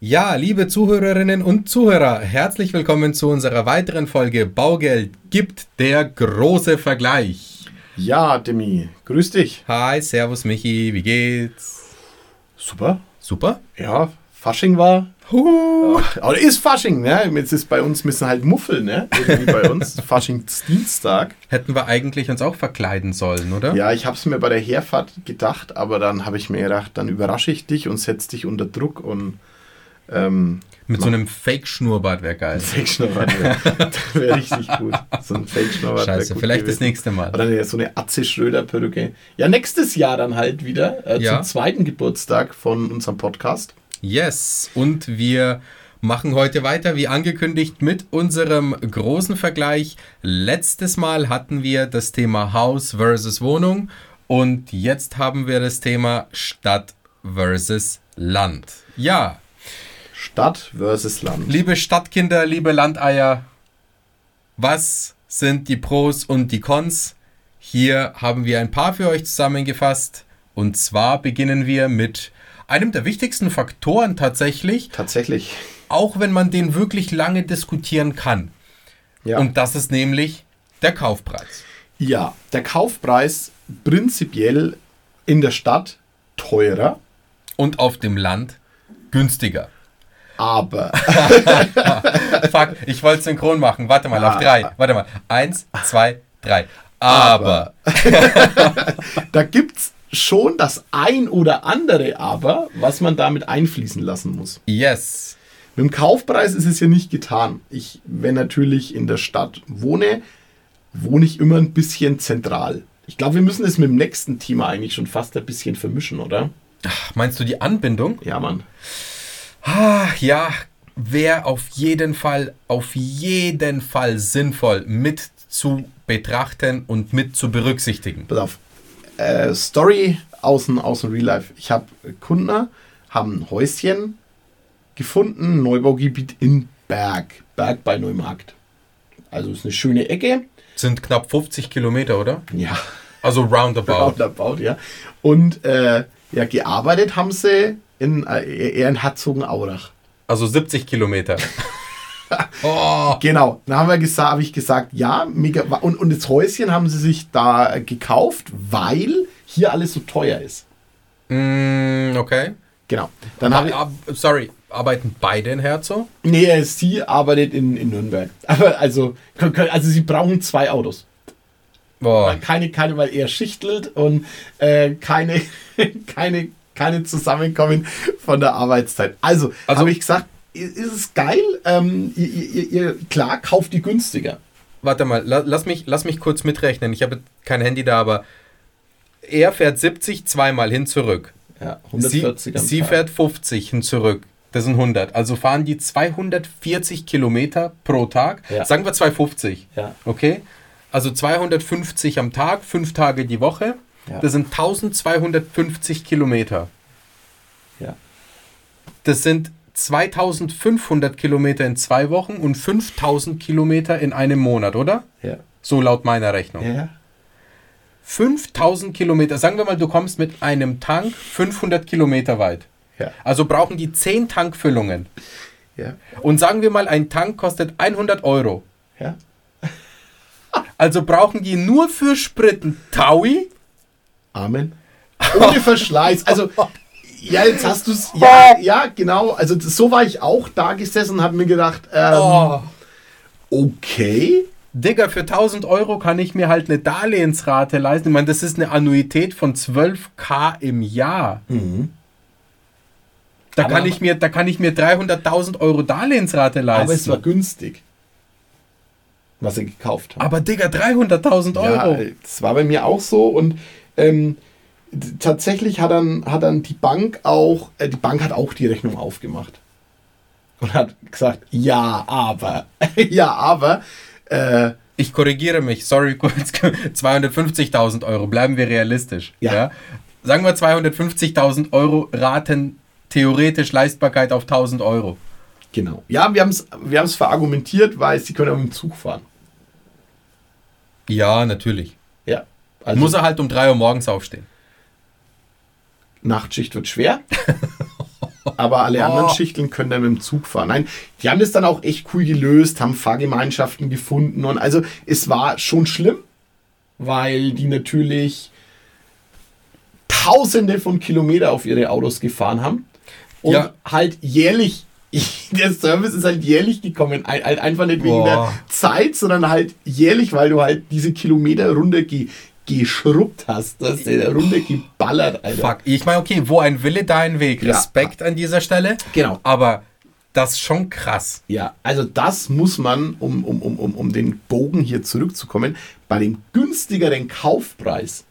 Ja, liebe Zuhörerinnen und Zuhörer, herzlich willkommen zu unserer weiteren Folge Baugeld gibt der große Vergleich. Ja, Demi, grüß dich. Hi, Servus Michi, wie geht's? Super. Super? Ja, Fasching war. Huh. Aber ist Fasching, ne? Jetzt ist bei uns müssen halt Muffel, ne? Irgendwie bei uns. Faschingsdienstag. Hätten wir eigentlich uns auch verkleiden sollen, oder? Ja, ich habe es mir bei der Herfahrt gedacht, aber dann habe ich mir gedacht, dann überrasche ich dich und setze dich unter Druck und ähm, Mit so einem Fake-Schnurrbart wäre geil. Fake-Schnurrbart wäre wär richtig gut. So ein Fake-Schnurrbart Scheiße, vielleicht gewesen. das nächste Mal. Oder so eine Atze Schröder-Perücke. Ja, nächstes Jahr dann halt wieder, äh, Ja. zum zweiten Geburtstag von unserem Podcast. Yes, und wir machen heute weiter, wie angekündigt, mit unserem großen Vergleich. Letztes Mal hatten wir das Thema Haus versus Wohnung und jetzt haben wir das Thema Stadt versus Land. Ja, Stadt versus Land. liebe Stadtkinder, liebe Landeier, was sind die Pros und die Cons? Hier haben wir ein paar für euch zusammengefasst. Und zwar beginnen wir mit einem der wichtigsten Faktoren tatsächlich, Tatsächlich. auch wenn man den wirklich lange diskutieren kann. Ja. Und das ist nämlich der Kaufpreis. ja, der Kaufpreis prinzipiell in der Stadt teurer, Und auf dem Land günstiger. Aber Fuck, ich wollte synchron machen. Warte mal, auf Ah. drei. Warte mal. Eins, zwei, drei. Aber. da gibt es schon das ein oder andere Aber, was man damit einfließen lassen muss. Yes. Mit dem Kaufpreis ist es ja nicht getan. Ich, wenn natürlich in der Stadt wohne, wohne ich immer ein bisschen zentral. Ich glaube, wir müssen es mit dem nächsten Thema eigentlich schon fast ein bisschen vermischen, oder? Ach, Meinst du die Anbindung? Ja, Mann. Ah, ja, wäre auf jeden Fall, auf jeden Fall sinnvoll mit zu betrachten und mit zu berücksichtigen. Pass auf. Äh, Story aus dem Real Life. Ich habe Kunden, haben ein Häuschen gefunden, Neubaugebiet in Berg. Berg bei Neumarkt. Also ist eine schöne Ecke. Sind knapp 50 Kilometer, oder? Ja, Also roundabout. roundabout, ja. Und äh, ja, gearbeitet haben sie in, äh, eher in Herzogenaurach. Also 70 Kilometer. oh, Genau, dann haben wir gesagt, habe ich gesagt, ja, mega. Und, und das Häuschen haben sie sich da gekauft, weil hier alles so teuer ist. mm, okay. Genau. Dann habe ich. Ab, sorry, arbeiten beide in Herzog? Nee, sie arbeitet in, in Nürnberg. Aber also, also sie brauchen zwei Autos. Boah. Keine, keine, weil er schichtelt und äh, keine, keine, keine Zusammenkommen von der Arbeitszeit. Also, Also- habe ich gesagt, ist es geil? Ähm, ihr, ihr, ihr, klar, kauft die günstiger. Warte mal, la, lass, mich, lass mich kurz mitrechnen. Ich habe kein Handy da, aber er fährt 70 zweimal hin zurück. Ja, Sie, 140 am sie Tag. fährt 50 hin zurück. Das sind 100. Also fahren die 240 Kilometer pro Tag. Ja. Sagen wir 250. Ja. Okay? Also 250 am Tag, fünf Tage die Woche. Ja. Das sind 1250 Kilometer. Ja. Das sind 2500 Kilometer in zwei Wochen und 5000 Kilometer in einem Monat, oder? Ja. So laut meiner Rechnung. Ja. 5000 Kilometer. Sagen wir mal, du kommst mit einem Tank 500 Kilometer weit. Ja. Also brauchen die 10 Tankfüllungen. Ja. Und sagen wir mal, ein Tank kostet 100 Euro. Ja. Also brauchen die nur für Spritten Taui. Amen. Ohne Verschleiß. Also, ja, jetzt hast du es. Ja, ja, genau. Also, das- so war ich auch da gesessen und habe mir gedacht, ähm, Oh. okay. Digga, für 1000 Euro kann ich mir halt eine Darlehensrate leisten. Ich meine, das ist eine Annuität von 12k im Jahr. Da, Aber- kann ich mir, da kann ich mir 300.000 Euro Darlehensrate leisten. Aber es war günstig, was sie gekauft haben. Aber Digga, 300.000 Ja, Euro. das war bei mir auch so und ähm, tatsächlich hat dann, hat dann die Bank auch, äh, die Bank hat auch die Rechnung aufgemacht und hat gesagt, ja, aber, ja, aber, äh, Ich korrigiere mich, sorry, kurz. 250.000 Euro, bleiben wir realistisch. Ja. Sagen wir 250.000 Euro Raten, theoretisch Leistbarkeit auf 1000 Euro. genau. Ja, wir haben es wir haben's verargumentiert, weil sie können auch mit dem Zug fahren. Ja, natürlich. Also Muss er halt um 3 Uhr morgens aufstehen. Nachtschicht wird schwer. aber alle Oh. anderen Schichteln können dann mit dem Zug fahren. Nein, die haben das dann auch echt cool gelöst, haben Fahrgemeinschaften gefunden und also es war schon schlimm, weil die natürlich Tausende von Kilometer auf ihre Autos gefahren haben und Ja. halt jährlich der Service ist halt jährlich gekommen. Halt einfach nicht wegen Boah. der Zeit, sondern halt jährlich, weil du halt diese Kilometer runter geschrubbt hast. Das ist der runter geballert, Alter. Fuck. Ich meine, okay, wo ein Wille, da ein Weg. Ja. Respekt an dieser Stelle. Genau. Aber das ist schon krass. Ja, also das muss man, um, um, um, um, um den Bogen hier zurückzukommen, bei dem günstigeren Kaufpreis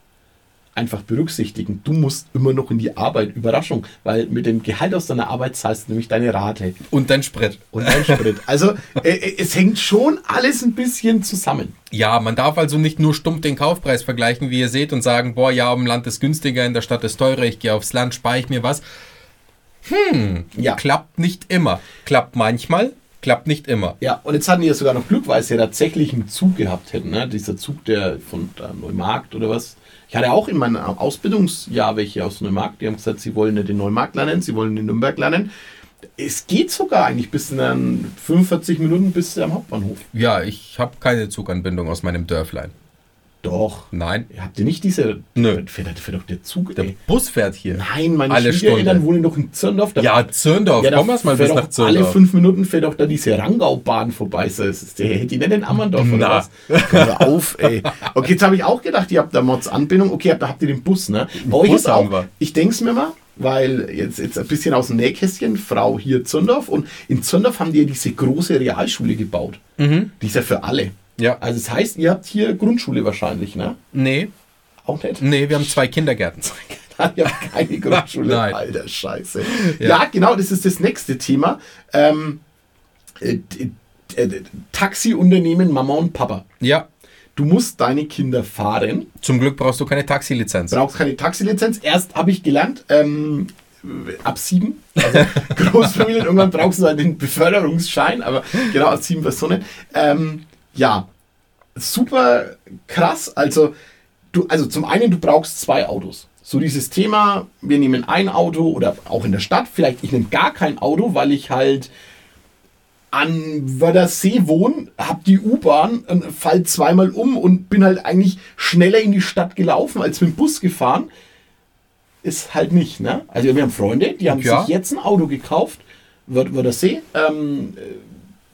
einfach berücksichtigen. Du musst immer noch in die Arbeit. Überraschung, weil mit dem Gehalt aus deiner Arbeit zahlst du nämlich deine Rate Und dann Sprit. und dein Sprit. Also äh, äh, es hängt schon alles ein bisschen zusammen. Ja, man darf also nicht nur stumpf den Kaufpreis vergleichen, wie ihr seht, und sagen, boah, ja, im Land ist günstiger, in der Stadt ist teurer, ich gehe aufs Land, spare ich mir was. Hm, Ja. klappt nicht immer. Klappt manchmal, klappt nicht immer. Ja, und jetzt hatten die ja sogar noch Glück, weil sie ja tatsächlich einen Zug gehabt hätten. Ne? Dieser Zug, der von da Neumarkt oder was. Ich hatte auch in meinem Ausbildungsjahr welche aus Neumarkt, die haben gesagt, sie wollen in Neumarkt lernen, sie wollen in Nürnberg lernen. Es geht sogar eigentlich bis in dann 45 Minuten bis am Hauptbahnhof. Ja, ich habe keine Zuganbindung aus meinem Dörflein. Doch. Nein. Habt ihr nicht diese. Nö. Fährt, fährt doch der Zug, Der ey. Bus fährt hier. Nein, meine Alle Schwiegereltern wohnen doch in Zirndorf. Da Ja, Zürndorf. Ja, Komm erst mal fährt bis doch nach Zürndorf. Alle fünf Minuten fährt auch da diese Rangaubahn vorbei. So, ist der hätte die nicht in Ammerndorf oder Na. was? Hör auf, ey. Okay, jetzt habe ich auch gedacht, ihr habt da Mods Anbindung. Okay, da habt ihr den Bus, ne? Bei euch Bus ist auch, wir. ich denke es mir mal, weil jetzt, jetzt ein bisschen aus dem Nähkästchen, Frau hier Zündorf und in Zündorf haben die ja diese große Realschule gebaut. Die ist ja für alle. Ja. Also das heißt, ihr habt hier Grundschule wahrscheinlich, ne? Nee, Auch nicht? nee, wir haben zwei Kindergärten. Ihr habt keine Grundschule. Nein. Alter Scheiße. Ja. Ja. genau, das ist das nächste Thema. Ähm, äh, äh, Taxiunternehmen Mama und Papa. Ja, Du musst deine Kinder fahren, zum Glück brauchst du keine Taxilizenz. brauchst keine Taxilizenz. Erst habe ich gelernt, ähm, ab sieben, also Großfamilien, irgendwann brauchst du dann den Beförderungsschein, aber genau, ab sieben Personen. Ähm, ja, super krass. Also, du, also zum einen, du brauchst zwei Autos. So dieses Thema, wir nehmen ein Auto oder auch in der Stadt, vielleicht ich nehme gar kein Auto, weil ich halt an Wörthersee wohne, hab die U-Bahn, und fall zweimal um und bin halt eigentlich schneller in die Stadt gelaufen als mit dem Bus gefahren. Ist halt nicht, ne? Also wir haben Freunde, die haben Ja. sich jetzt ein Auto gekauft, Wör- Wörthersee, ähm, äh,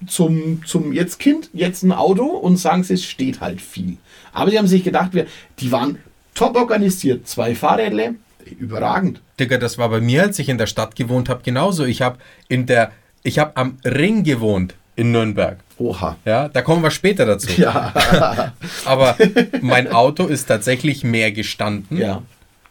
zum, zum jetzt Kind, jetzt ein Auto und sagen sie, es steht halt viel. Aber die haben sich gedacht, wir, die waren top organisiert, zwei Fahrrädle, überragend. Digga, das war bei mir, als ich in der Stadt gewohnt habe, genauso. Ich habe in der, ich habe am Ring gewohnt in Nürnberg. Oha. Ja, da kommen wir später dazu. Ja, Aber mein Auto ist tatsächlich mehr gestanden, ja.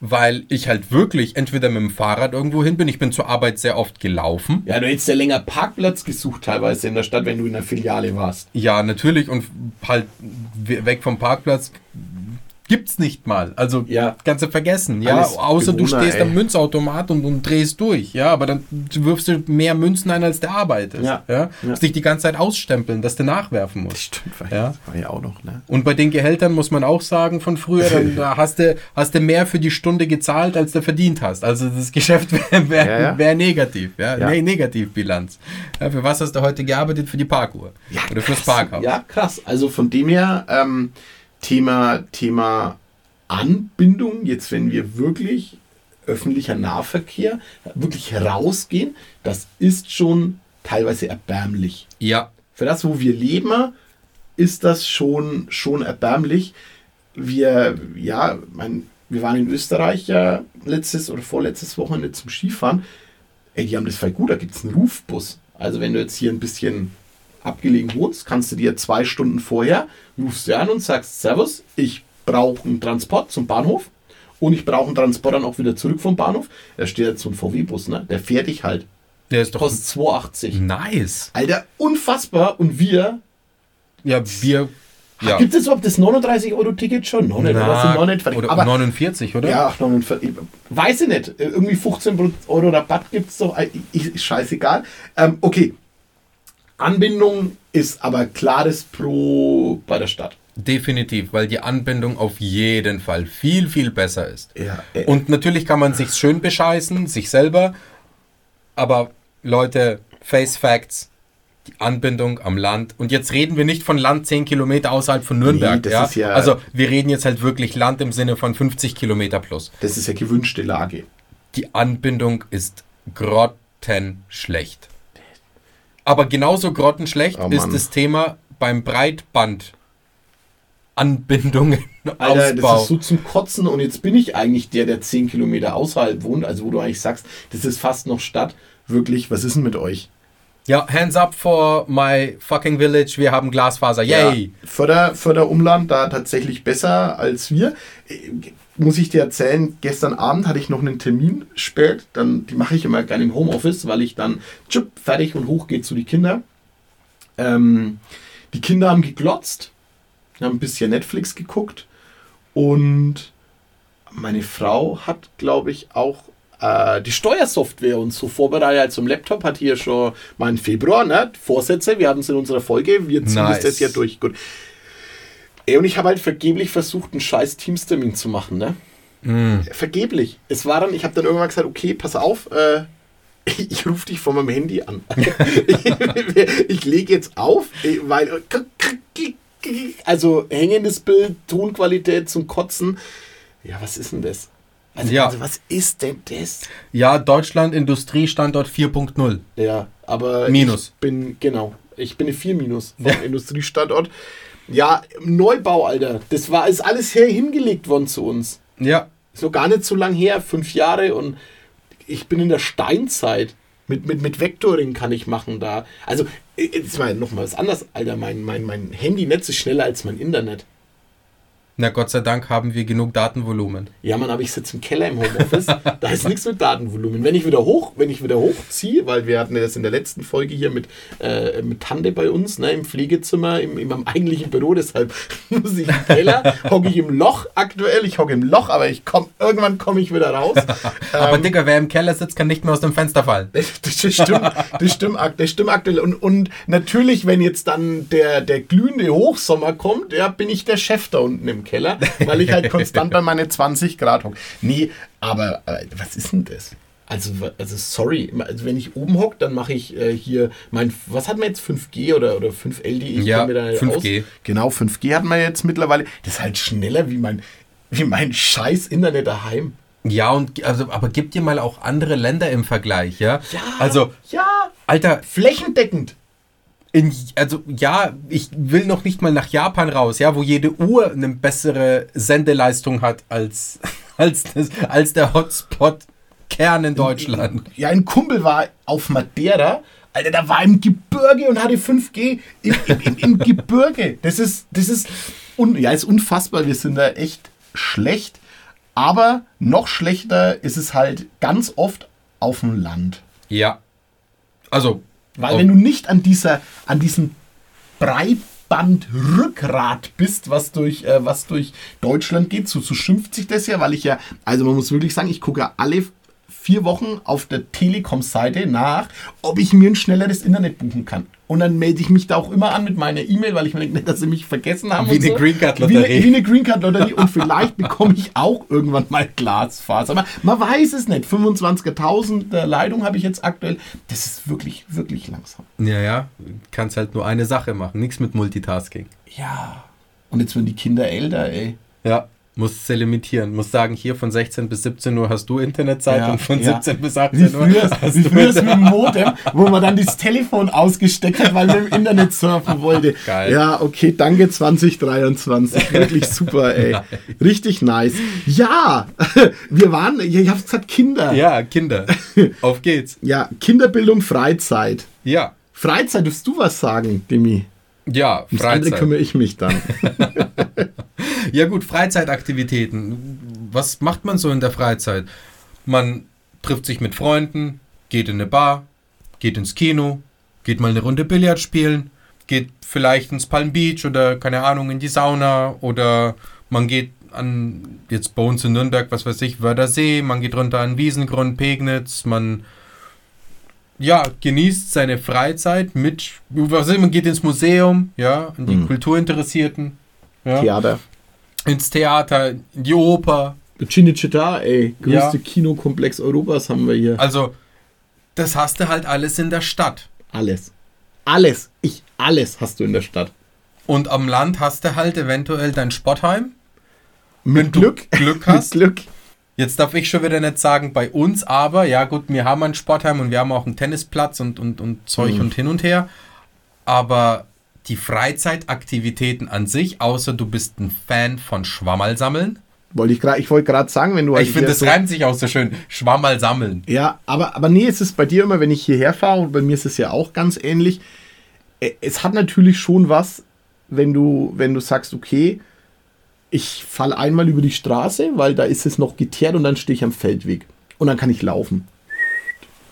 Weil ich halt wirklich entweder mit dem Fahrrad irgendwo hin bin. Ich bin zur Arbeit sehr oft gelaufen. Ja, du hättest ja länger Parkplatz gesucht teilweise in der Stadt, wenn du in der Filiale warst. Ja, natürlich. Und halt we- weg vom Parkplatz gibt's nicht mal. Also Ja. kannst du vergessen. Ja, Alles außer du Bewohner, stehst ey. am Münzautomat und, und drehst durch. Ja, aber dann wirfst du mehr Münzen ein, als der arbeitet. Ja. ja? Ja. Musst dich die ganze Zeit ausstempeln, dass du nachwerfen musst. stimmt, war Ja. war ja auch noch, ne? Und bei den Gehältern muss man auch sagen, von früher, dann da hast du, hast du mehr für die Stunde gezahlt, als du verdient hast. Also das Geschäft wäre wär, Ja, ja. wär negativ, ja, Ja. Nee, Negativbilanz. Ja, für was hast du heute gearbeitet? Für die Parkuhr. Oder fürs Parkhaus. Ja, krass. Also von dem her, ähm, Thema, Thema Anbindung, jetzt wenn wir wirklich öffentlicher Nahverkehr wirklich rausgehen, das ist schon teilweise erbärmlich. ja. Für das, wo wir leben, ist das schon, schon erbärmlich. Wir, ja, mein, wir waren in Österreich ja letztes oder vorletztes Wochenende zum Skifahren. Ey, die haben das voll gut, da gibt es einen Rufbus. Also wenn du jetzt hier ein bisschen abgelegen wohnst, kannst du dir zwei Stunden vorher, rufst du an und sagst, Servus, ich brauche einen Transport zum Bahnhof und ich brauche einen Transport dann auch wieder zurück vom Bahnhof. Da steht jetzt so ein VW-Bus, ne? Der fährt dich halt. Der ist doch Kostet 2,80. nice. Alter, unfassbar. Und wir, Ja, wir. Ja. gibt es überhaupt das 39-Euro-Ticket schon? Noch nicht, oder sind noch nicht oder Aber 49, oder? ja, ach, 49. Weiß ich nicht. Irgendwie 15 Euro Rabatt gibt es doch. Ich- Scheißegal. Ähm, okay. Anbindung ist aber klares Pro bei der Stadt. Definitiv, weil die Anbindung auf jeden Fall viel, viel besser ist. Ja, Und natürlich kann man sich schön bescheißen, sich selber. Aber Leute, Face Facts, die Anbindung am Land. Und jetzt reden wir nicht von Land 10 Kilometer außerhalb von Nürnberg. Nee, ja? ja- also wir reden jetzt halt wirklich Land im Sinne von 50 Kilometer plus. Das ist ja gewünschte Lage. Die Anbindung ist grottenschlecht. Aber genauso grottenschlecht Oh ist das Thema beim Breitband. Anbindungen, Alter, das Ausbau. ist so zum Kotzen und jetzt bin ich eigentlich der, der 10 Kilometer außerhalb wohnt, also wo du eigentlich sagst, das ist fast noch Stadt. Wirklich, was ist denn mit euch? ja, hands up for my fucking village. Wir haben Glasfaser. Yay! Ja, Förder, Förderumland da tatsächlich besser als wir. Muss ich dir erzählen, gestern Abend hatte ich noch einen Termin spät, dann, die mache ich immer gerne im Homeoffice, weil ich dann tschupp, fertig und hoch geht zu die Kinder. Ähm, die Kinder haben geglotzt, haben ein bisschen Netflix geguckt und meine Frau hat, glaube ich, auch äh, die Steuersoftware und so vorbereitet. Also im Laptop hat hier schon mal im Februar, ne? Vorsätze, wir haben es in unserer Folge, wir ziehen Nice. das das Jahr durch. Gut. Ey, und ich habe halt vergeblich versucht, einen scheiß Teamstermin zu machen, ne? Vergeblich. Es war dann, ich habe dann irgendwann gesagt, okay, pass auf, äh, ich rufe dich von meinem Handy an. ich lege jetzt auf, weil also hängendes Bild, Tonqualität zum Kotzen. Ja, was ist denn das? Also, Ja. also was ist denn das? Ja, Deutschland Industriestandort 4.0. Ja, aber Minus. ich bin, genau, ich bin eine 4 Minus vom Industriestandort. Ja, Neubau, Alter. Das war, ist alles her hingelegt worden zu uns. Ja, noch gar nicht so lang her, fünf Jahre und ich bin in der Steinzeit. Mit, mit, mit Vectoring kann ich machen da. Also, jetzt mal noch mal was anderes, Alter. Mein, mein, mein Handynetz ist schneller als mein Internet. Na Gott sei Dank haben wir genug Datenvolumen. Ja, Mann, aber ich sitze im Keller im Homeoffice. da ist nichts mit Datenvolumen. Wenn ich wieder hoch, wenn ich wieder hochziehe, weil wir hatten das in der letzten Folge hier mit, äh, mit Tante bei uns, ne, im Pflegezimmer, im, in meinem eigentlichen Büro, deshalb muss ich im Keller, hocke ich im Loch aktuell, ich hocke im Loch, aber ich komm, irgendwann komme ich wieder raus. Aber Ähm, Digga, wer im Keller sitzt, kann nicht mehr aus dem Fenster fallen. Das, das stimmt, das stimmt, das stimmt aktuell. Und, und natürlich, wenn jetzt dann der, der glühende Hochsommer kommt, ja, bin ich der Chef da unten im Keller, weil ich halt konstant bei meine 20 Grad hocke. Nee, aber äh, was ist denn das? Also, also sorry, also wenn ich oben hocke, dann mache ich äh, hier mein, was hat man jetzt, 5G oder, oder 5LD? Ich Ja, kenn mir da nicht 5G. Genau, 5G hat man jetzt mittlerweile. Das ist halt schneller wie mein, wie mein scheiß Internet daheim. Ja, und also, aber gib dir mal auch andere Länder im Vergleich, ja? Also, ja, Alter, flächendeckend. In, also ja, ich will noch nicht mal nach Japan raus, ja, wo jede Uhr eine bessere Sendeleistung hat als, als, das, als der Hotspot-Kern in Deutschland. Ja, ein Kumpel war auf Madeira. Alter, da war im Gebirge und hatte 5G im, im, im, im Gebirge. Das ist, das ist, un, ja, ist unfassbar. Wir sind da echt schlecht. Aber noch schlechter ist es halt ganz oft auf dem Land. Ja. Also, Weil Oh. wenn du nicht an dieser, an diesem Breitbandrückgrat bist, was durch, äh, was durch Deutschland geht, so, so schimpft sich das ja, weil ich ja, also man muss wirklich sagen, ich gucke ja alle vier Wochen auf der Telekom-Seite nach, ob ich mir ein schnelleres Internet buchen kann. Und dann melde ich mich da auch immer an mit meiner E-Mail, weil ich mir denke, dass sie mich vergessen haben. Wie eine so. Green Card Wie, Lotterie. eine- wie eine Green Card Lotterie. Und vielleicht bekomme ich auch irgendwann mal Glasfaser. Aber man weiß es nicht. 25.000 Leitung habe ich jetzt aktuell. Das ist wirklich, wirklich langsam. ja, ja, kannst halt nur eine Sache machen, nichts mit Multitasking. Ja. Und jetzt werden die Kinder älter, ey. Ja. Musst sie limitieren. Musst sagen, hier von 16 bis 17 Uhr hast du Internetzeit Ja, und von ja. 17 bis Wie 18 Uhr früher, hast wie du früher mit dem Modem, wo man dann das Telefon ausgesteckt hat, weil man im Internet surfen wollte. Geil. Ja, okay, danke 2023. Wirklich super, ey. Richtig nice. Ja, wir waren, ich hab's gesagt, Kinder. Ja, Kinder. Auf geht's. Ja, Kinderbildung, Freizeit. Ja. Freizeit, darfst du was sagen, Demi? Ja, Ums andere Freizeit. kümmere ich mich dann. Ja gut, Freizeitaktivitäten. Was macht man so in der Freizeit? Man trifft sich mit Freunden, geht in eine Bar, geht ins Kino, geht mal eine Runde Billard spielen, geht vielleicht ins Palm Beach oder keine Ahnung in die Sauna oder man geht an jetzt bei uns in Nürnberg, was weiß ich, Wörthersee, man geht runter an Wiesengrund, Pegnitz, man ja, genießt seine Freizeit mit, was ich, man geht ins Museum, ja, an die Mhm. Kulturinteressierten, ja Theater. Ins Theater, in die Oper. Cinecittà, ey. Größte Ja. Kinokomplex Europas haben wir hier. Also Das hast du halt alles in der Stadt. Alles. Alles. Ich, alles hast du in der Stadt. Und am Land hast du halt eventuell dein Sportheim. Mit Wenn du Glück. Glück Mit hast. Glück. Jetzt darf ich schon wieder nicht sagen, bei uns aber, ja gut, wir haben ein Sportheim und wir haben auch einen Tennisplatz und, und, und Zeug Mhm. und hin und her. Aber die Freizeitaktivitäten an sich, außer du bist ein Fan von Schwammerl sammeln. Wollte ich gerade, ich wollte gerade sagen, wenn du Ich finde, hier das so- reimt sich auch so schön. Schwammerl sammeln. Ja, aber, aber nee, es ist bei dir immer, wenn ich hierher fahre, und bei mir ist es ja auch ganz ähnlich. äh, Es hat natürlich schon was, wenn du, wenn du sagst, okay, ich falle einmal über die Straße, weil da ist es noch geteert und dann stehe ich am Feldweg. Und dann kann ich laufen.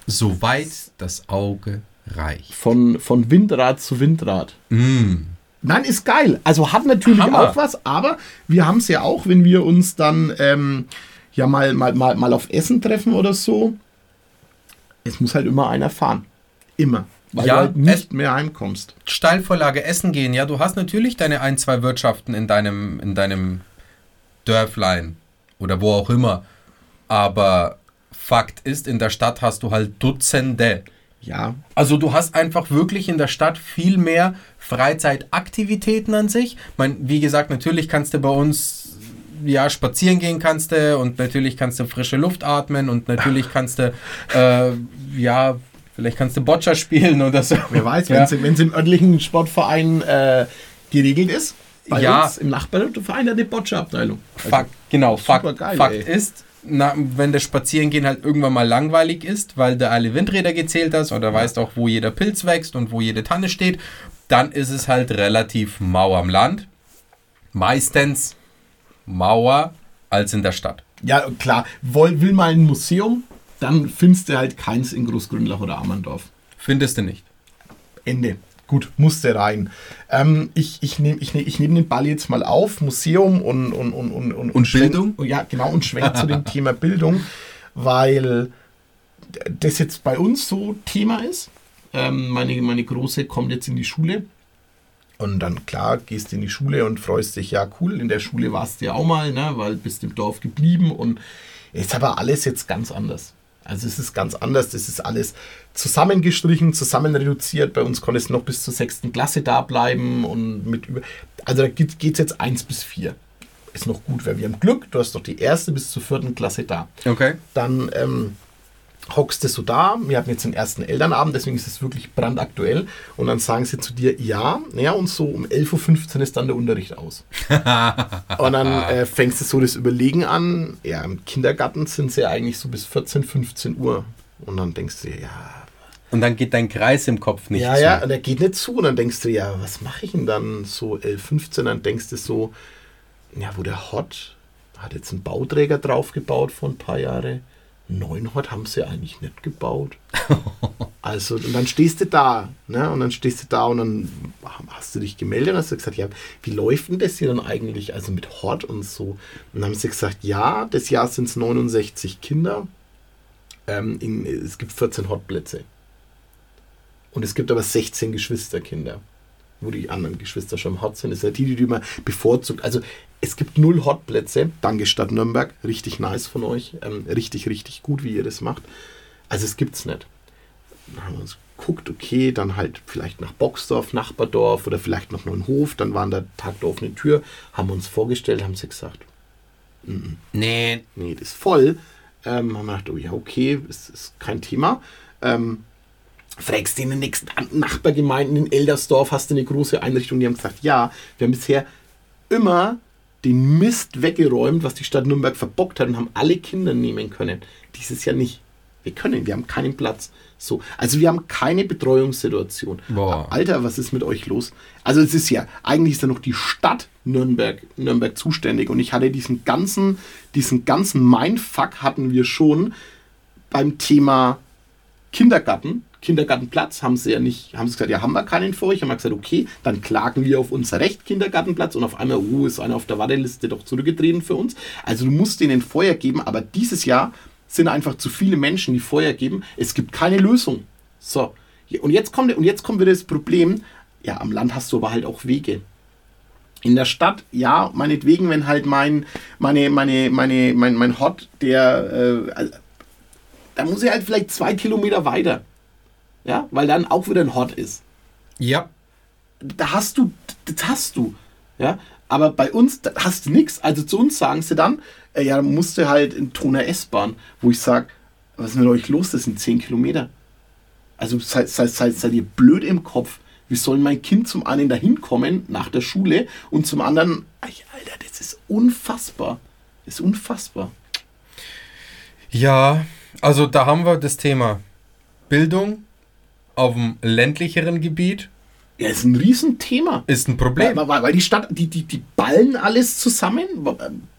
Soweit das Auge reicht. Von, von Windrad zu Windrad. Mm. Nein, ist geil. Also hat natürlich Hammer. auch was, aber wir haben es ja auch, wenn wir uns dann ähm, ja mal, mal, mal, mal auf Essen treffen oder so. Es muss halt immer einer fahren. Immer. Weil Ja, du halt nicht mehr heimkommst. Steilvorlage Essen gehen, ja, du hast natürlich deine ein, zwei Wirtschaften in deinem, in deinem Dörflein oder wo auch immer. Aber Fakt ist, in der Stadt hast du halt Dutzende. Ja, Also du hast einfach wirklich in der Stadt viel mehr Freizeitaktivitäten an sich. Ich mein, wie gesagt, natürlich kannst du bei uns ja spazieren gehen kannst du und natürlich kannst du frische Luft atmen und natürlich kannst du äh, ja vielleicht kannst du Boccia spielen oder so. wer weiß, ja. wenn es im örtlichen Sportverein äh, geregelt ist. Bei Ja. uns im Nachbarverein hat eine Boccia-Abteilung. Also, Fakt, genau, Fakt, supergeil, Fakt ist, na, wenn das Spazierengehen halt irgendwann mal langweilig ist, weil du alle Windräder gezählt hast oder weißt auch, wo jeder Pilz wächst und wo jede Tanne steht, dann ist es halt relativ mau am Land. Meistens Mauer als in der Stadt. ja, klar. Woll, will mal ein Museum, dann findest du halt keins in Großgrünlach oder Ammerndorf. Findest du nicht? Ende. Gut, musste rein. Ähm, ich ich nehme ich nehm, ich nehm den Ball jetzt mal auf, Museum und und und und und, Und schwenk- Bildung? Ja, genau und schwenk zu dem Thema Bildung, weil das jetzt bei uns so Thema ist. Ähm, meine meine große kommt jetzt in die Schule und dann klar gehst du in die Schule und freust dich ja cool. In der Schule warst du ja auch mal, ne, weil bist im Dorf geblieben und ist aber alles jetzt ganz anders. Also es ist ganz anders, das ist alles zusammengestrichen, zusammen reduziert. Bei uns konntest du noch bis zur sechsten Klasse da bleiben und mit über. Also da geht es jetzt eins bis vier. Ist noch gut, weil wir haben Glück, du hast doch die erste bis zur vierten Klasse da. Okay. Dann ähm, hockst du so da, wir hatten jetzt den ersten Elternabend, deswegen ist es wirklich brandaktuell. Und dann sagen sie zu dir, ja, naja, und so um 11.15 Uhr ist dann der Unterricht aus. und dann äh, fängst du so das Überlegen an. Ja, im Kindergarten sind sie ja eigentlich so bis 14, 15 Uhr. Und dann denkst du dir, ja, Und dann geht dein Kreis im Kopf nicht ja, zu. ja, und der geht nicht zu. Und dann denkst du, ja, was mache ich denn dann so 11, 15? Dann denkst du so, ja, wo der Hot hat jetzt einen Bauträger draufgebaut vor ein paar Jahren. Neun Hot haben sie eigentlich nicht gebaut. Also, und dann stehst du da, ne? Und dann stehst du da und dann hast du dich gemeldet und hast du gesagt, ja, wie läuft denn das hier dann eigentlich? Also mit Hot und so. Und dann haben sie gesagt, ja, das Jahr sind es 69 Kinder. Ähm, in, es gibt 14 Hotplätze. Und es gibt aber 16 Geschwisterkinder, wo die anderen Geschwister schon hot sind. Das sind ja die, die du immer bevorzugt. Also es gibt null Hotplätze. Danke Stadt Nürnberg. Richtig nice von euch. Ähm, richtig, richtig gut, wie ihr das macht. Also es gibt's nicht. Dann haben wir uns geguckt, okay, dann halt vielleicht nach Boxdorf, Nachbardorf oder vielleicht noch Neuenhof. Dann waren da Tag der offenen Tür, haben uns vorgestellt, haben sie gesagt, Nee, nee, das ist voll. Ähm, haben wir gedacht, oh ja, okay, ist, ist kein Thema. Ähm, fragst du in den nächsten Nachbargemeinden in Eldersdorf, hast du eine große Einrichtung? Die haben gesagt, ja, wir haben bisher immer den Mist weggeräumt, was die Stadt Nürnberg verbockt hat und haben alle Kinder nehmen können. Dieses Jahr nicht. Wir können, wir haben keinen Platz. So, also wir haben keine Betreuungssituation. Boah. Alter, was ist mit euch los? Also es ist ja, eigentlich ist ja noch die Stadt Nürnberg, Nürnberg zuständig und ich hatte diesen ganzen, diesen ganzen Mindfuck hatten wir schon beim Thema Kindergarten. Kindergartenplatz haben sie ja nicht, haben sie gesagt, ja, haben wir keinen für euch. Haben wir gesagt, okay, dann klagen wir auf unser Recht Kindergartenplatz und auf einmal, oh, ist einer auf der Warteliste doch zurückgetreten für uns. Also du musst denen Feuer geben, aber dieses Jahr sind einfach zu viele Menschen, die Feuer geben. Es gibt keine Lösung. So. Und jetzt kommt, und jetzt kommt wieder das Problem, ja, am Land hast du aber halt auch Wege. In der Stadt, ja, meinetwegen, wenn halt mein, meine, meine, meine, mein, mein Hot, der, äh, dann muss ich halt vielleicht zwei Kilometer weiter. Ja, weil dann auch wieder ein Hort ist. Ja. Da hast du, das hast du. Ja, aber bei uns hast du nichts. Also zu uns sagen sie dann, äh, ja, musst du halt in Toner S-Bahn, wo ich sage, was ist mit euch los? Das sind zehn Kilometer. Also seid, seid, seid, seid ihr blöd im Kopf. Wie soll mein Kind zum einen dahin kommen nach der Schule und zum anderen, Alter, das ist unfassbar. Das ist unfassbar. Ja, also da haben wir das Thema Bildung auf dem ländlicheren Gebiet. Ja, ist ein Riesenthema. Ist ein Problem. Weil, weil, weil die Stadt, die, die, die ballen alles zusammen,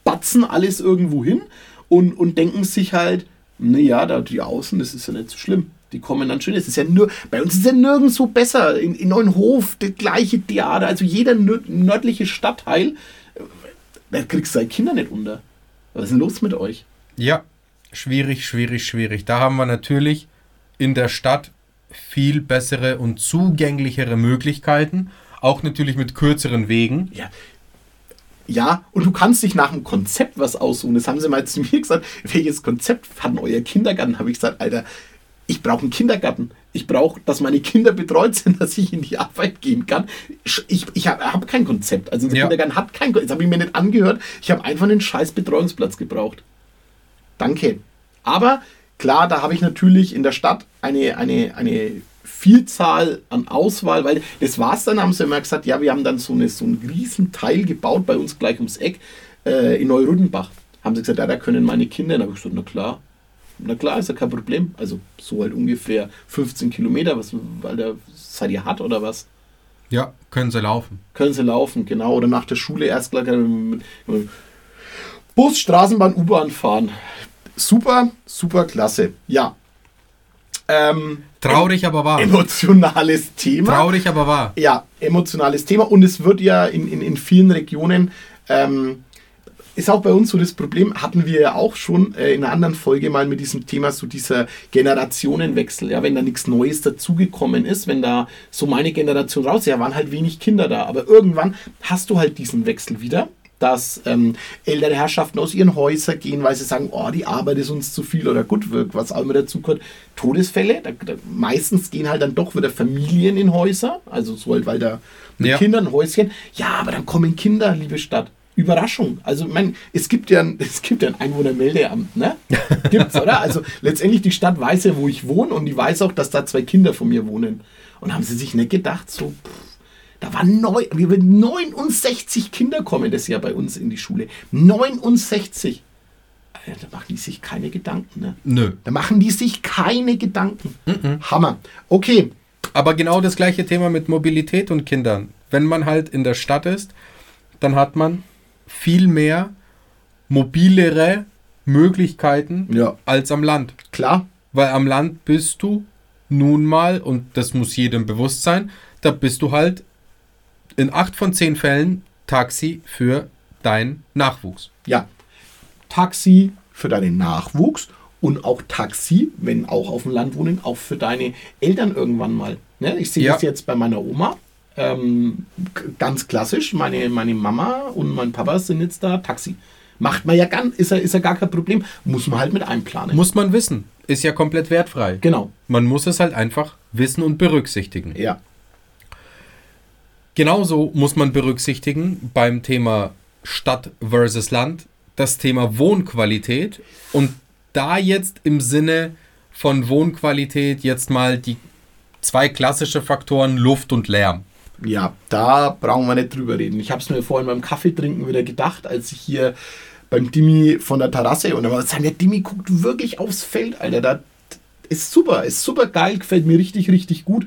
batzen alles irgendwo hin und, und denken sich halt, naja, da die Außen, das ist ja nicht so schlimm. Die kommen dann schön. Es ist ja nur, bei uns ist ja nirgendwo besser. In, in Neuenhof, das gleiche Theater, also jeder nördliche Stadtteil, äh, da kriegst du deine Kinder nicht unter. Was ist denn los mit euch? Ja, schwierig, schwierig, schwierig. Da haben wir natürlich in der Stadt viel bessere und zugänglichere Möglichkeiten. Auch natürlich mit kürzeren Wegen. Ja. Ja, und du kannst dich nach einem Konzept was aussuchen. Das haben sie mal zu mir gesagt. Welches Konzept hat euer Kindergarten? Habe ich gesagt, Alter, ich brauche einen Kindergarten. Ich brauche, dass meine Kinder betreut sind, dass ich in die Arbeit gehen kann. Ich, ich habe hab kein Konzept. Also der ja. Kindergarten hat kein Konzept. Das habe ich mir nicht angehört. Ich habe einfach einen scheiß Betreuungsplatz gebraucht. Danke. Aber klar, da habe ich natürlich in der Stadt eine, eine, eine Vielzahl an Auswahl, weil das war es dann, haben sie immer gesagt, ja, wir haben dann so, eine, so einen riesen Teil gebaut bei uns gleich ums Eck äh, in Neurüdenbach. Haben sie gesagt, ja, da können meine Kinder. Da habe ich gesagt, na klar, na klar, ist ja kein Problem. Also so halt ungefähr 15 Kilometer, was, weil der seid ihr hat oder was? Ja, können sie laufen. Können sie laufen, genau. Oder nach der Schule erst gleich Bus, Straßenbahn, U-Bahn fahren. Super, super klasse. Ja. Ähm, Traurig, aber wahr. Emotionales Thema. Traurig, aber wahr. Ja, emotionales Thema. Und es wird ja in, in, in vielen Regionen ähm, ist auch bei uns so das Problem, hatten wir ja auch schon äh, in einer anderen Folge mal mit diesem Thema, so dieser Generationenwechsel. Ja, wenn da nichts Neues dazugekommen ist, wenn da so meine Generation raus, ja, waren halt wenig Kinder da. Aber irgendwann hast du halt diesen Wechsel wieder dass ähm, ältere Herrschaften aus ihren Häusern gehen, weil sie sagen, oh, die Arbeit ist uns zu viel oder gut, was auch immer dazu kommt. Todesfälle, da, da, meistens gehen halt dann doch wieder Familien in Häuser, also so halt, weil da mit ja. Kindern Häuschen. Ja, aber dann kommen Kinder, liebe Stadt. Überraschung. Also, ich meine, es gibt ja ein, es gibt ja ein Einwohnermeldeamt, ne? Gibt's, oder? Also, letztendlich, die Stadt weiß ja, wo ich wohne und die weiß auch, dass da zwei Kinder von mir wohnen. Und haben sie sich nicht gedacht, so, pff, da waren neun, 69 Kinder kommen das Jahr bei uns in die Schule. 69. Da machen die sich keine Gedanken, ne? Nö. Da machen die sich keine Gedanken. Mhm. Hammer. Okay. Aber genau das gleiche Thema mit Mobilität und Kindern. Wenn man halt in der Stadt ist, dann hat man viel mehr mobilere Möglichkeiten ja. als am Land. Klar. Weil am Land bist du nun mal, und das muss jedem bewusst sein, da bist du halt in acht von zehn Fällen Taxi für deinen Nachwuchs. Ja. Taxi für deinen Nachwuchs und auch Taxi, wenn auch auf dem Land wohnen, auch für deine Eltern irgendwann mal. Ne? Ich sehe ja. das jetzt bei meiner Oma. Ähm, ganz klassisch, meine, meine Mama und mein Papa sind jetzt da Taxi. Macht man ja ganz, ist ja, ist ja gar kein Problem. Muss man halt mit einplanen. Muss man wissen. Ist ja komplett wertfrei. Genau. Man muss es halt einfach wissen und berücksichtigen. Ja. Genauso muss man berücksichtigen beim Thema Stadt versus Land das Thema Wohnqualität und da jetzt im Sinne von Wohnqualität jetzt mal die zwei klassische Faktoren Luft und Lärm. Ja, da brauchen wir nicht drüber reden. Ich habe es mir vorhin beim Kaffeetrinken wieder gedacht, als ich hier beim Dimi von der Terrasse und da war der Dimi guckt wirklich aufs Feld, Alter. Da ist super, ist super geil, gefällt mir richtig, richtig gut.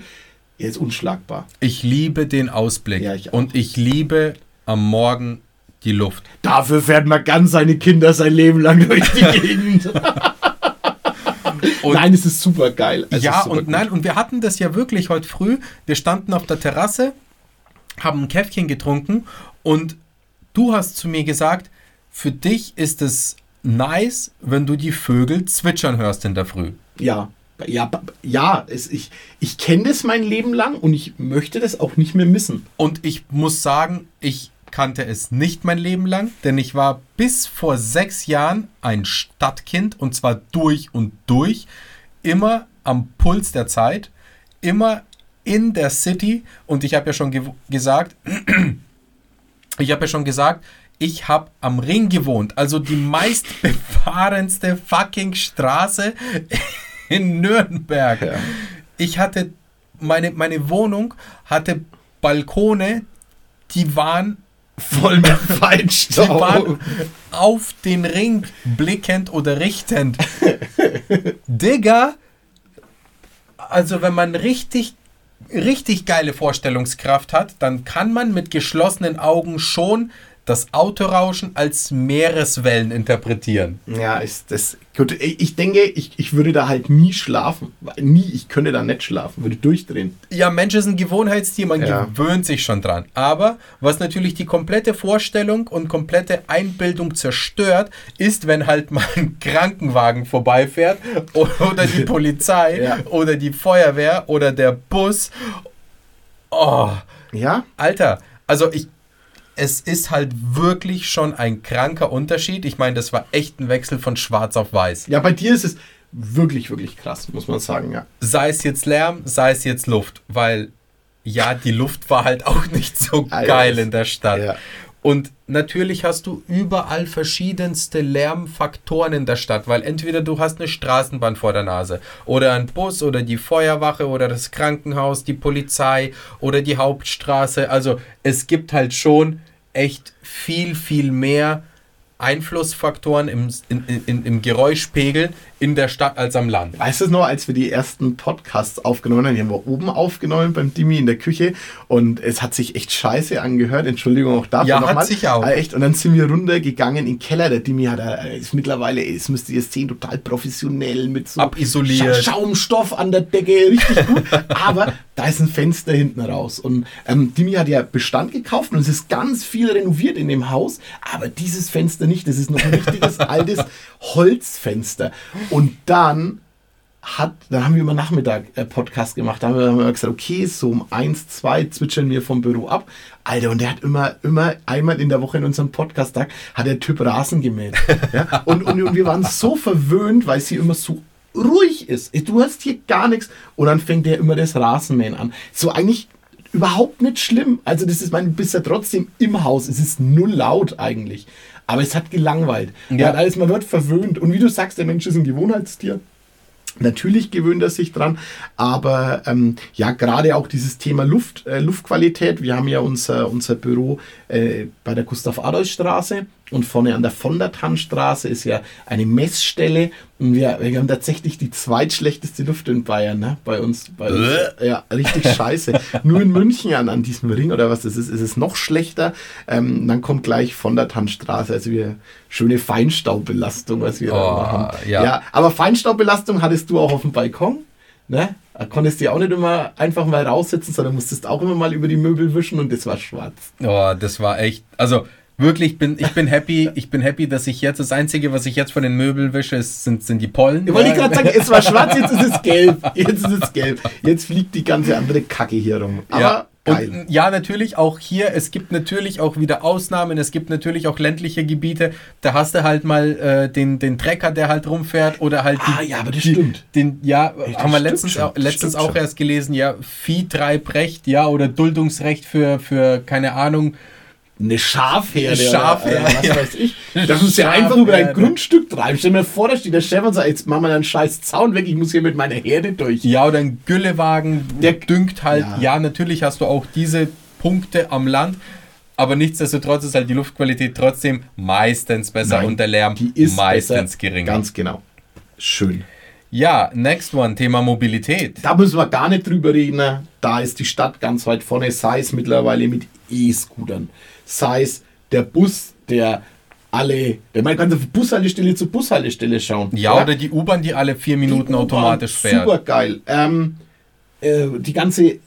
Er ist unschlagbar. Ich liebe den Ausblick. Ja, ich und ich liebe am Morgen die Luft. Dafür fährt man ganz seine Kinder sein Leben lang durch die Gegend. nein, es ist super geil. Es ja, super und gut. nein, und wir hatten das ja wirklich heute früh. Wir standen auf der Terrasse, haben ein Käffchen getrunken und du hast zu mir gesagt, für dich ist es nice, wenn du die Vögel zwitschern hörst in der Früh. Ja, ja, ja es, ich, ich kenne das mein Leben lang und ich möchte das auch nicht mehr missen. Und ich muss sagen, ich kannte es nicht mein Leben lang, denn ich war bis vor sechs Jahren ein Stadtkind und zwar durch und durch, immer am Puls der Zeit, immer in der City. Und ich habe ja schon ge gesagt, ich habe ja schon gesagt, ich habe am Ring gewohnt, also die meistbefahrenste fucking Straße in Nürnberg. Ja. Ich hatte meine, meine Wohnung hatte Balkone, die waren voll mit Feinstaub. Die waren auf den Ring blickend oder richtend. Digga, also wenn man richtig richtig geile Vorstellungskraft hat, dann kann man mit geschlossenen Augen schon das Autorauschen als Meereswellen interpretieren. Ja, ist das. Gut, ich denke, ich, ich würde da halt nie schlafen. Nie, ich könnte da nicht schlafen, würde durchdrehen. Ja, Mensch ist ein Gewohnheitstier, man ja. gewöhnt sich schon dran. Aber was natürlich die komplette Vorstellung und komplette Einbildung zerstört, ist, wenn halt mal ein Krankenwagen vorbeifährt oder die Polizei ja. oder die Feuerwehr oder der Bus. Oh. Ja? Alter, also ich es ist halt wirklich schon ein kranker Unterschied. Ich meine, das war echt ein Wechsel von schwarz auf weiß. Ja, bei dir ist es wirklich, wirklich krass, muss man sagen, ja. Sei es jetzt Lärm, sei es jetzt Luft, weil ja, die Luft war halt auch nicht so geil in der Stadt. Ja. Und natürlich hast du überall verschiedenste Lärmfaktoren in der Stadt, weil entweder du hast eine Straßenbahn vor der Nase oder ein Bus oder die Feuerwache oder das Krankenhaus, die Polizei oder die Hauptstraße. Also es gibt halt schon echt viel, viel mehr Einflussfaktoren im, in, in, im Geräuschpegel in der Stadt als am Land. Weißt du noch, als wir die ersten Podcasts aufgenommen haben, die haben wir oben aufgenommen beim Dimi in der Küche und es hat sich echt scheiße angehört. Entschuldigung auch dafür. Ja, nochmal. hat sich auch. Echt. Und dann sind wir runtergegangen in den Keller. Der Dimi hat, äh, ist mittlerweile, es müsst ihr sehen, total professionell mit so Abisoliert. Schaumstoff an der Decke, richtig gut. Aber da ist ein Fenster hinten raus. Und ähm, Dimi hat ja Bestand gekauft und es ist ganz viel renoviert in dem Haus, aber dieses Fenster nicht. Das ist noch ein richtiges altes Holzfenster. Und dann hat, dann haben wir immer Nachmittag äh, Podcast gemacht. Da haben wir, haben wir gesagt, okay, so um eins, zwei zwitschern wir vom Büro ab. Alter, und der hat immer, immer einmal in der Woche in unserem Podcast-Tag hat der Typ Rasen gemäht. ja? und, und, und wir waren so verwöhnt, weil sie immer so ruhig ist. Du hast hier gar nichts. Und dann fängt er immer das Rasenmähen an. So eigentlich überhaupt nicht schlimm. Also das ist, mein, bist ja trotzdem im Haus. Es ist null laut eigentlich. Aber es hat gelangweilt. Ja. Man, alles, man wird verwöhnt. Und wie du sagst, der Mensch ist ein Gewohnheitstier. Natürlich gewöhnt er sich dran, aber ähm, ja, gerade auch dieses Thema Luft, äh, Luftqualität. Wir haben ja unser, unser Büro äh, bei der Gustav-Adolf-Straße und vorne an der von der Tannstraße ist ja eine Messstelle. Und wir, wir haben tatsächlich die zweitschlechteste Luft in Bayern, ne? Bei uns. Bei uns ja, richtig scheiße. Nur in München an, an diesem Ring oder was das ist, ist es noch schlechter. Ähm, dann kommt gleich von der Tannstraße. Also wir schöne Feinstaubbelastung, was wir oh, da machen. Ja. ja, aber Feinstaubbelastung hattest du auch auf dem Balkon. Ne? Da konntest du ja auch nicht immer einfach mal raussitzen, sondern musstest auch immer mal über die Möbel wischen und das war schwarz. Oh, das war echt. Also wirklich, bin, ich bin happy, ich bin happy, dass ich jetzt, das Einzige, was ich jetzt von den Möbeln wische, ist, sind, sind die Pollen. Ich wollte gerade sagen, es war schwarz, jetzt ist es gelb. Jetzt ist es gelb. Jetzt fliegt die ganze andere Kacke hier rum. Aber ja. Und ja, natürlich auch hier, es gibt natürlich auch wieder Ausnahmen, es gibt natürlich auch ländliche Gebiete, da hast du halt mal äh, den, den Trecker, der halt rumfährt oder halt die, Ah ja, aber das die, stimmt. Den, ja, Echt, haben wir letztens, schon, letztens auch schon. erst gelesen, ja, Viehtreibrecht, ja, oder Duldungsrecht für, für keine Ahnung, eine Schafherde. Schafherde. Oder, was ja. weiß ich. Das muss ja einfach über ein Grundstück treiben. Stell mir vor, da steht der Chef und sagt, jetzt machen wir einen scheiß Zaun weg, ich muss hier mit meiner Herde durch. Ja, oder ein Güllewagen, der düngt halt. Ja. ja, natürlich hast du auch diese Punkte am Land. Aber nichtsdestotrotz ist halt die Luftqualität trotzdem meistens besser Nein, und der Lärm die ist meistens besser. geringer. Ganz genau. Schön. Ja, next one, Thema Mobilität. Da müssen wir gar nicht drüber reden. Da ist die Stadt ganz weit vorne, sei es mittlerweile mit E-Scootern sei es der Bus, der alle, man kann von Bushaltestelle zu Bushaltestelle schauen. Ja, ja? oder die U-Bahn, die alle vier Minuten automatisch fährt. Super geil. Ähm, äh, die ganze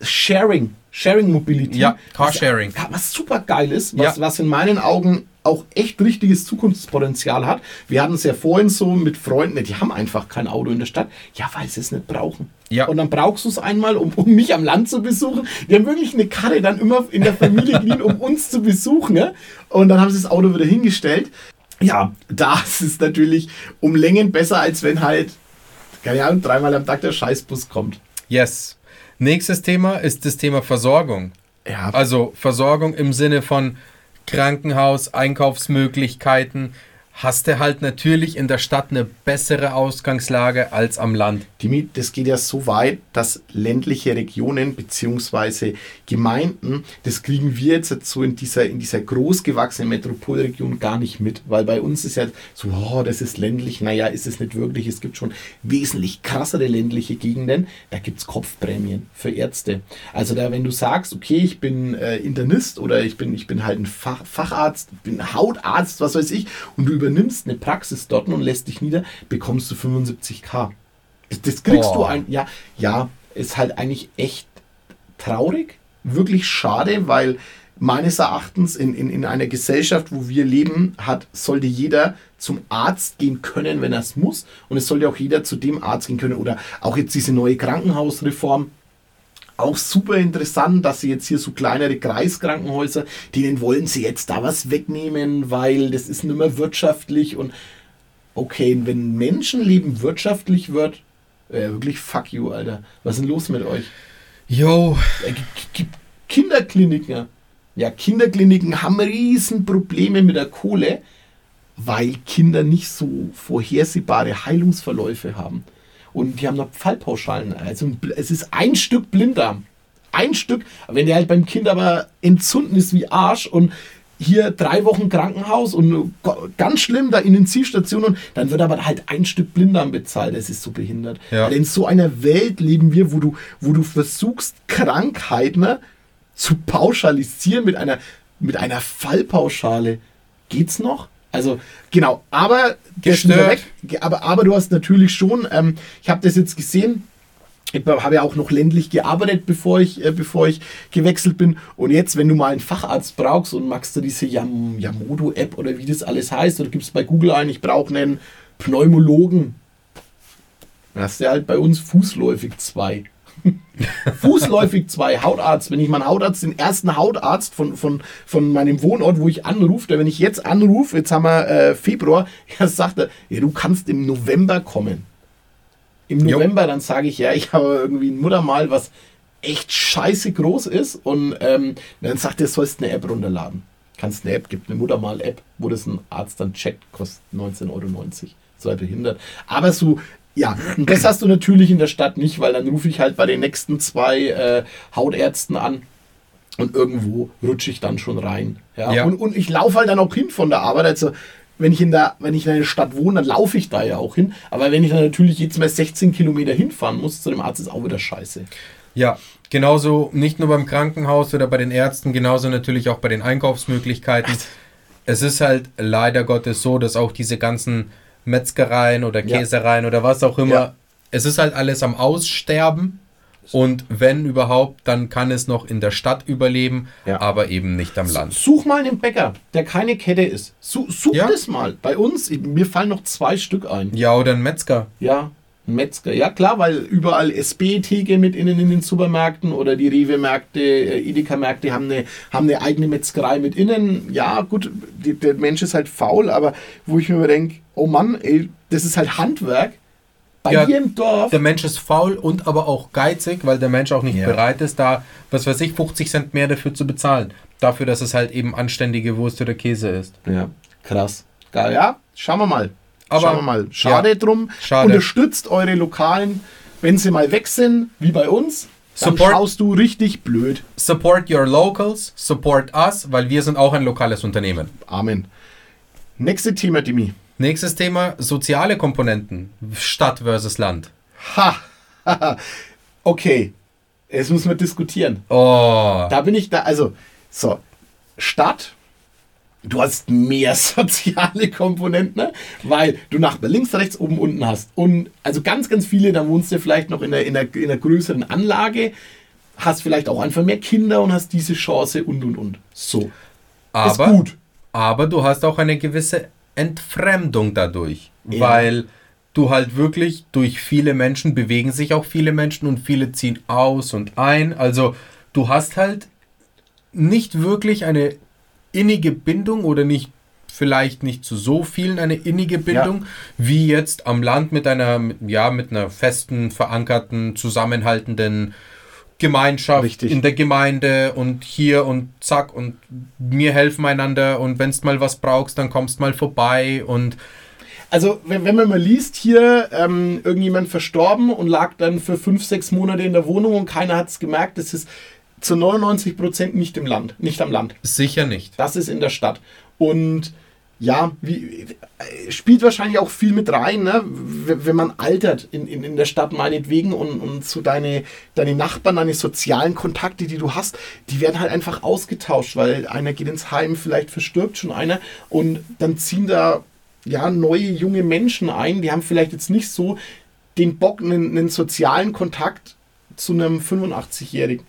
Sharing, Sharing Mobility. Ja, Carsharing. Was, was super geil ist, was, Ja. was in meinen Augen auch echt richtiges Zukunftspotenzial hat. Wir hatten es ja vorhin so mit Freunden, die haben einfach kein Auto in der Stadt. Ja, weil sie es nicht brauchen. Ja. Und dann brauchst du es einmal, um, um mich am Land zu besuchen. Die haben wirklich eine Karre dann immer in der Familie geliehen, um uns zu besuchen. Ne? Und dann haben sie das Auto wieder hingestellt. Ja, da ist natürlich um Längen besser, als wenn halt, keine Ahnung, dreimal am Tag der Scheißbus kommt. Yes. Nächstes Thema ist das Thema Versorgung. Ja, Also Versorgung im Sinne von Krankenhaus, Einkaufsmöglichkeiten. Hast du halt natürlich in der Stadt eine bessere Ausgangslage als am Land. Dimi, das geht ja so weit, dass ländliche Regionen bzw. Gemeinden, das kriegen wir jetzt so in dieser, in dieser großgewachsenen Metropolregion gar nicht mit, weil bei uns ist ja so, oh, das ist ländlich, naja, ist es nicht wirklich, es gibt schon wesentlich krassere ländliche Gegenden, da gibt es Kopfprämien für Ärzte. Also da, wenn du sagst, okay, ich bin äh, Internist oder ich bin, ich bin halt ein Fach, Facharzt, bin Hautarzt, was weiß ich, und du übernimmst eine Praxis dort und lässt dich nieder, bekommst du 75k. Das- Das kriegst du Boah. ein, ja, ja, ist halt eigentlich echt traurig, wirklich schade, weil meines Erachtens in, in, in einer Gesellschaft, wo wir leben, hat, sollte jeder zum Arzt gehen können, wenn er es muss. Und es sollte auch jeder zu dem Arzt gehen können. Oder auch jetzt diese neue Krankenhausreform. Auch super interessant, dass sie jetzt hier so kleinere Kreiskrankenhäuser, denen wollen sie jetzt da was wegnehmen, weil das ist nicht mehr wirtschaftlich und okay, wenn Menschenleben wirtschaftlich wird, äh, wirklich fuck you, Alter. Was ist denn los mit euch? Yo, Äh, Kinderkliniken. Ja, Kinderkliniken haben riesen Probleme mit der Kohle, weil Kinder nicht so vorhersehbare Heilungsverläufe haben. Und die haben noch Fallpauschalen. Also es ist ein Stück Blinddarm. Ein Stück. Wenn der halt beim Kind aber entzünden ist wie Arsch und hier drei Wochen Krankenhaus und ganz schlimm da Intensivstation und dann wird aber halt ein Stück Blinddarm bezahlt. Das ist so behindert. Ja. Weil in so einer Welt leben wir, wo du, wo du versuchst, Krankheiten ne, zu pauschalisieren mit einer, mit einer Fallpauschale. Geht's noch? Also, genau, aber Gestört. Aber, aber du hast natürlich schon, ähm, ich habe das jetzt gesehen, ich habe ja auch noch ländlich gearbeitet, bevor ich, äh, bevor ich gewechselt bin. Und jetzt, wenn du mal einen Facharzt brauchst und magst du diese Yam Yamodo-App oder wie das alles heißt, oder gibst bei Google ein, ich brauche einen Pneumologen. Dann hast du halt bei uns fußläufig zwei. fußläufig zwei Hautarzt. Wenn ich meinen Hautarzt, den ersten Hautarzt von, von, von meinem Wohnort, wo ich anrufe, der, wenn ich jetzt anrufe, jetzt haben wir äh, Februar, ja, sagt er, ja, du kannst im November kommen im Jo. November, dann sage ich, ja, ich habe irgendwie ein Muttermal, was echt scheiße groß ist. Und ähm, dann sagt er, sollst eine App runterladen. Kannst eine App, gibt eine Muttermal-App, wo das ein Arzt dann checkt, kostet 19,90 Euro. So behindert. Aber so, ja, und das hast du natürlich in der Stadt nicht, weil dann rufe ich halt bei den nächsten zwei äh, Hautärzten an. Und irgendwo rutsche ich dann schon rein. Ja? Ja. Und, und ich laufe halt dann auch hin von der Arbeit. Also, wenn ich, in der, wenn ich in einer Stadt wohne, dann laufe ich da ja auch hin. Aber wenn ich dann natürlich jetzt mal 16 Kilometer hinfahren muss zu dem Arzt, ist auch wieder scheiße. Ja, genauso nicht nur beim Krankenhaus oder bei den Ärzten, genauso natürlich auch bei den Einkaufsmöglichkeiten. Es ist halt leider Gottes so, dass auch diese ganzen Metzgereien oder Ja. Käsereien oder was auch immer, Ja. es ist halt alles am Aussterben. Und wenn überhaupt, dann kann es noch in der Stadt überleben, Ja. aber eben nicht am Land. Such mal einen Bäcker, der keine Kette ist. Such, such Ja. das mal. Bei uns, mir fallen noch zwei Stück ein. Ja, oder ein Metzger. Ja, Metzger. Ja, klar, weil überall SB-Theke mit innen in den Supermärkten oder die Rewe-Märkte, äh, Edeka-Märkte haben eine, haben eine eigene Metzgerei mit innen. Ja, gut, die, der Mensch ist halt faul, aber wo ich mir immer denke, oh Mann, ey, das ist halt Handwerk. Bei Ja, dir im Dorf. Der Mensch ist faul und aber auch geizig, weil der Mensch auch nicht Ja. bereit ist, da, was weiß ich, 50 Cent mehr dafür zu bezahlen. Dafür, dass es halt eben anständige Wurst oder Käse ist. Ja, krass. Geil, ja, schauen wir mal. Aber- schauen wir mal. Schade ja, drum. schade. Unterstützt eure Lokalen, wenn sie mal weg sind, wie bei uns. Dann Support- schaust du richtig blöd. Support your locals, support us, weil wir sind auch ein lokales Unternehmen. Amen. Nächste Thema, Dimi. Nächstes Thema, soziale Komponenten, Stadt versus Land. Ha! okay. Jetzt müssen wir diskutieren. Oh, Da bin ich da, also, so, Stadt, du hast mehr soziale Komponenten, ne? weil du Nachbar links, rechts, oben, unten hast. Und also ganz, ganz viele, da wohnst du vielleicht noch in einer, in einer, in einer größeren Anlage. hast vielleicht auch einfach mehr Kinder und hast diese Chance und und und. So. Aber, gut. aber du hast auch eine gewisse Entfremdung dadurch, ja. weil du halt wirklich durch viele Menschen bewegen sich auch viele Menschen und viele ziehen aus und ein. Also du hast halt nicht wirklich eine innige Bindung oder nicht vielleicht nicht zu so vielen eine innige Bindung, ja. wie jetzt am Land mit einer, ja, mit einer festen, verankerten, zusammenhaltenden Gemeinschaft Richtig. in der Gemeinde und hier und zack und wir helfen einander und wenn du mal was brauchst, dann kommst mal vorbei und also wenn, wenn man mal liest, hier ähm, irgendjemand verstorben und lag dann für fünf, sechs Monate in der Wohnung und keiner hat es gemerkt, das ist zu 99 Prozent nicht im Land, nicht am Land. Sicher nicht. Das ist in der Stadt. Und ja, wie, spielt wahrscheinlich auch viel mit rein, ne? wenn man altert in, in, in der Stadt meinetwegen und, und so deine, deine Nachbarn, deine sozialen Kontakte, die du hast, die werden halt einfach ausgetauscht, weil einer geht ins Heim, vielleicht verstirbt schon einer und dann ziehen da ja, neue junge Menschen ein, die haben vielleicht jetzt nicht so den Bock, einen, einen sozialen Kontakt zu einem 85-Jährigen.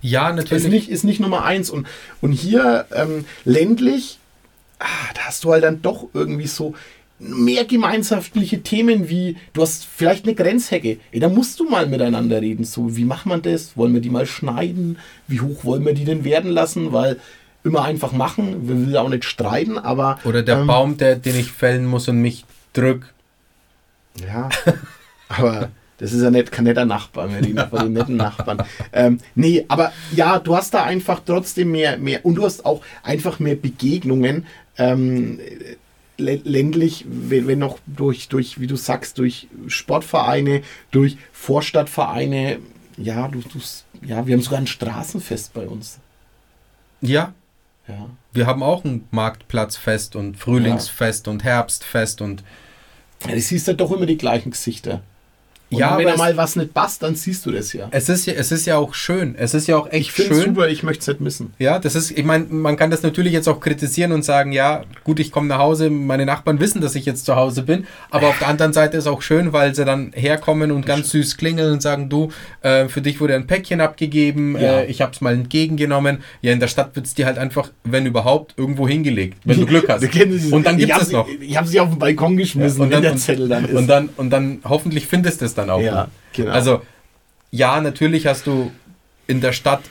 Ja, natürlich. Ist nicht, ist nicht Nummer eins. Und, und hier ähm, ländlich, ah, da hast du halt dann doch irgendwie so mehr gemeinschaftliche Themen wie, du hast vielleicht eine Grenzhecke. Ey, da musst du mal miteinander reden. So, wie macht man das? Wollen wir die mal schneiden? Wie hoch wollen wir die denn werden lassen? Weil immer einfach machen. Wir will auch nicht streiten, aber. Oder der ähm, Baum, der, den ich fällen muss und mich drück. Ja, aber das ist ja nicht, kein netter Nachbar die, Nachbar, die netten Nachbarn. Ähm, nee, aber ja, du hast da einfach trotzdem mehr, mehr und du hast auch einfach mehr Begegnungen. Ähm, ländlich, wenn, wenn noch durch, durch, wie du sagst, durch Sportvereine, durch Vorstadtvereine, ja, du, du, ja, wir haben sogar ein Straßenfest bei uns. Ja, ja. Wir haben auch ein Marktplatzfest und Frühlingsfest ja. und Herbstfest und. Du siehst ja doch immer die gleichen Gesichter. Und ja, wenn da mal was nicht passt, dann siehst du das ja. Es ist ja, es ist ja auch schön. Es ist ja auch echt ich schön. super, ich möchte es nicht missen. Ja, das ist, ich meine, man kann das natürlich jetzt auch kritisieren und sagen, ja, gut, ich komme nach Hause, meine Nachbarn wissen, dass ich jetzt zu Hause bin, aber auf der anderen Seite ist auch schön, weil sie dann herkommen und ganz süß klingeln und sagen, du, äh, für dich wurde ein Päckchen abgegeben, ja. äh, ich habe es mal entgegengenommen. Ja, in der Stadt wird es dir halt einfach, wenn überhaupt, irgendwo hingelegt, wenn du Glück hast. und dann gibt es noch. Ich habe sie auf den Balkon geschmissen, ja, und dann, der Zettel dann ist. Und dann, und dann hoffentlich findest du es dann auch. Ja, genau. Also, ja, natürlich hast du in der Stadt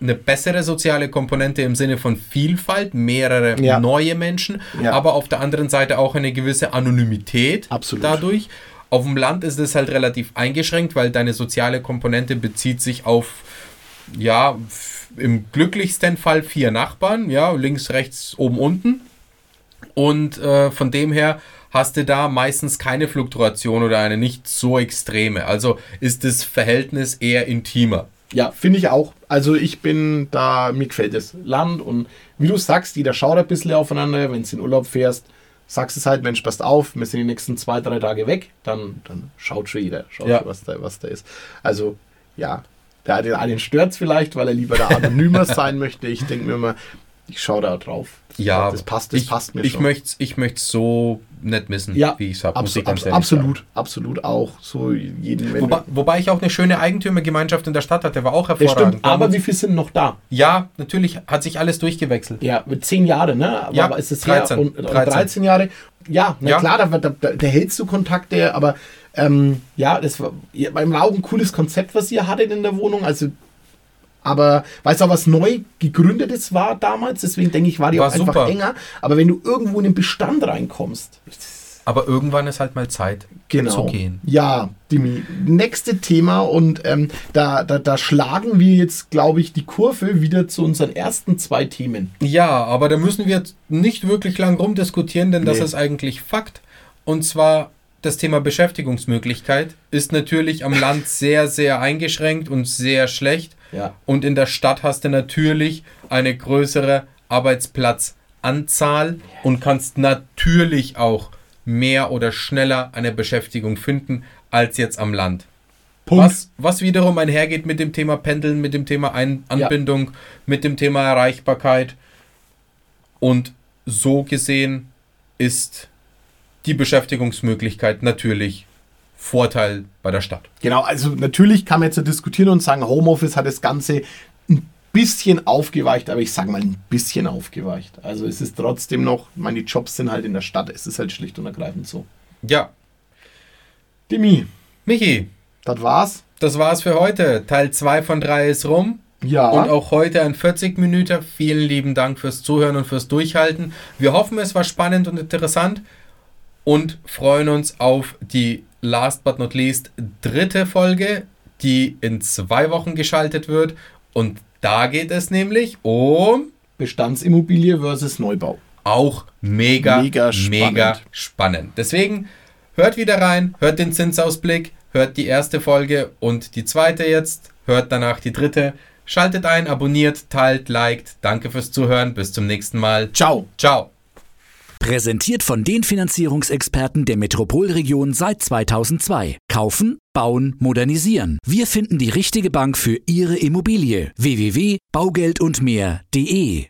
eine bessere soziale Komponente im Sinne von Vielfalt, mehrere ja. neue Menschen, ja. aber auf der anderen Seite auch eine gewisse Anonymität Absolut. dadurch. Auf dem Land ist es halt relativ eingeschränkt, weil deine soziale Komponente bezieht sich auf, ja, im glücklichsten Fall vier Nachbarn, ja, links, rechts, oben, unten. Und äh, von dem her hast du da meistens keine Fluktuation oder eine nicht so extreme. Also ist das Verhältnis eher intimer. Ja, finde ich auch. Also ich bin da, mir gefällt das Land und wie du sagst, jeder schaut ein bisschen aufeinander. Wenn du in Urlaub fährst, sagst es halt, Mensch, passt auf, wir sind die nächsten zwei, drei Tage weg, dann, dann schaut schon jeder, schaut ja. schon, was da, was da ist. Also ja, der, den einen stört es vielleicht, weil er lieber da anonymer sein möchte. Ich denke mir immer, ich schaue da drauf. Ja, das passt, das ich, passt mir ich schon. Möcht's, ich möchte es so nicht missen, ja, wie ich es habe. Abso abs absolut, sagen. absolut auch. So jeden wobei, wobei, ich auch eine schöne Eigentümergemeinschaft in der Stadt hatte, war auch hervorragend. Ja, stimmt, aber wie viele sind noch da? Ja, natürlich hat sich alles durchgewechselt. Ja, mit zehn Jahren, ne? Aber ja, ist es 13, und, und 13. 13 Jahre. Ja, na ja. klar, da, da, da, hältst du Kontakte, aber ähm, ja, das war, auch ein cooles Konzept, was ihr hattet in der Wohnung. Also aber weil es auch was neu gegründetes war damals, deswegen denke ich, war die war auch einfach super. enger. Aber wenn du irgendwo in den Bestand reinkommst. Aber irgendwann ist halt mal Zeit genau. zu gehen. Ja, Dimi. Nächste Thema und ähm, da, da, da schlagen wir jetzt, glaube ich, die Kurve wieder zu unseren ersten zwei Themen. Ja, aber da müssen wir nicht wirklich lang rumdiskutieren, denn nee. das ist eigentlich Fakt. Und zwar das Thema Beschäftigungsmöglichkeit ist natürlich am Land sehr, sehr eingeschränkt und sehr schlecht. Ja. Und in der Stadt hast du natürlich eine größere Arbeitsplatzanzahl und kannst natürlich auch mehr oder schneller eine Beschäftigung finden als jetzt am Land. Was, was wiederum einhergeht mit dem Thema Pendeln, mit dem Thema Ein Anbindung, ja. mit dem Thema Erreichbarkeit. Und so gesehen ist die Beschäftigungsmöglichkeit natürlich Vorteil bei der Stadt. Genau, also natürlich kann man jetzt diskutieren und sagen, Homeoffice hat das Ganze ein bisschen aufgeweicht, aber ich sage mal ein bisschen aufgeweicht. Also es ist trotzdem noch, meine Jobs sind halt in der Stadt, es ist halt schlicht und ergreifend so. Ja. Demi, Michi, das war's. das war's für heute. Teil 2 von 3 ist rum. Ja. Und auch heute ein 40 Minuten. Vielen lieben Dank fürs Zuhören und fürs Durchhalten. Wir hoffen, es war spannend und interessant und freuen uns auf die last but not least dritte Folge, die in zwei Wochen geschaltet wird. Und da geht es nämlich um Bestandsimmobilie versus Neubau. auch mega, Mega mega spannend. spannend. Deswegen hört wieder rein, hört den Zinsausblick, hört die erste Folge und die zweite jetzt, hört danach die dritte. Schaltet ein, abonniert, teilt, liked. Danke fürs Zuhören. Bis zum nächsten Mal. Ciao. Ciao. Präsentiert von den Finanzierungsexperten der Metropolregion seit 2002. Kaufen, bauen, modernisieren. Wir finden die richtige Bank für Ihre Immobilie. www.baugeldundmehr.de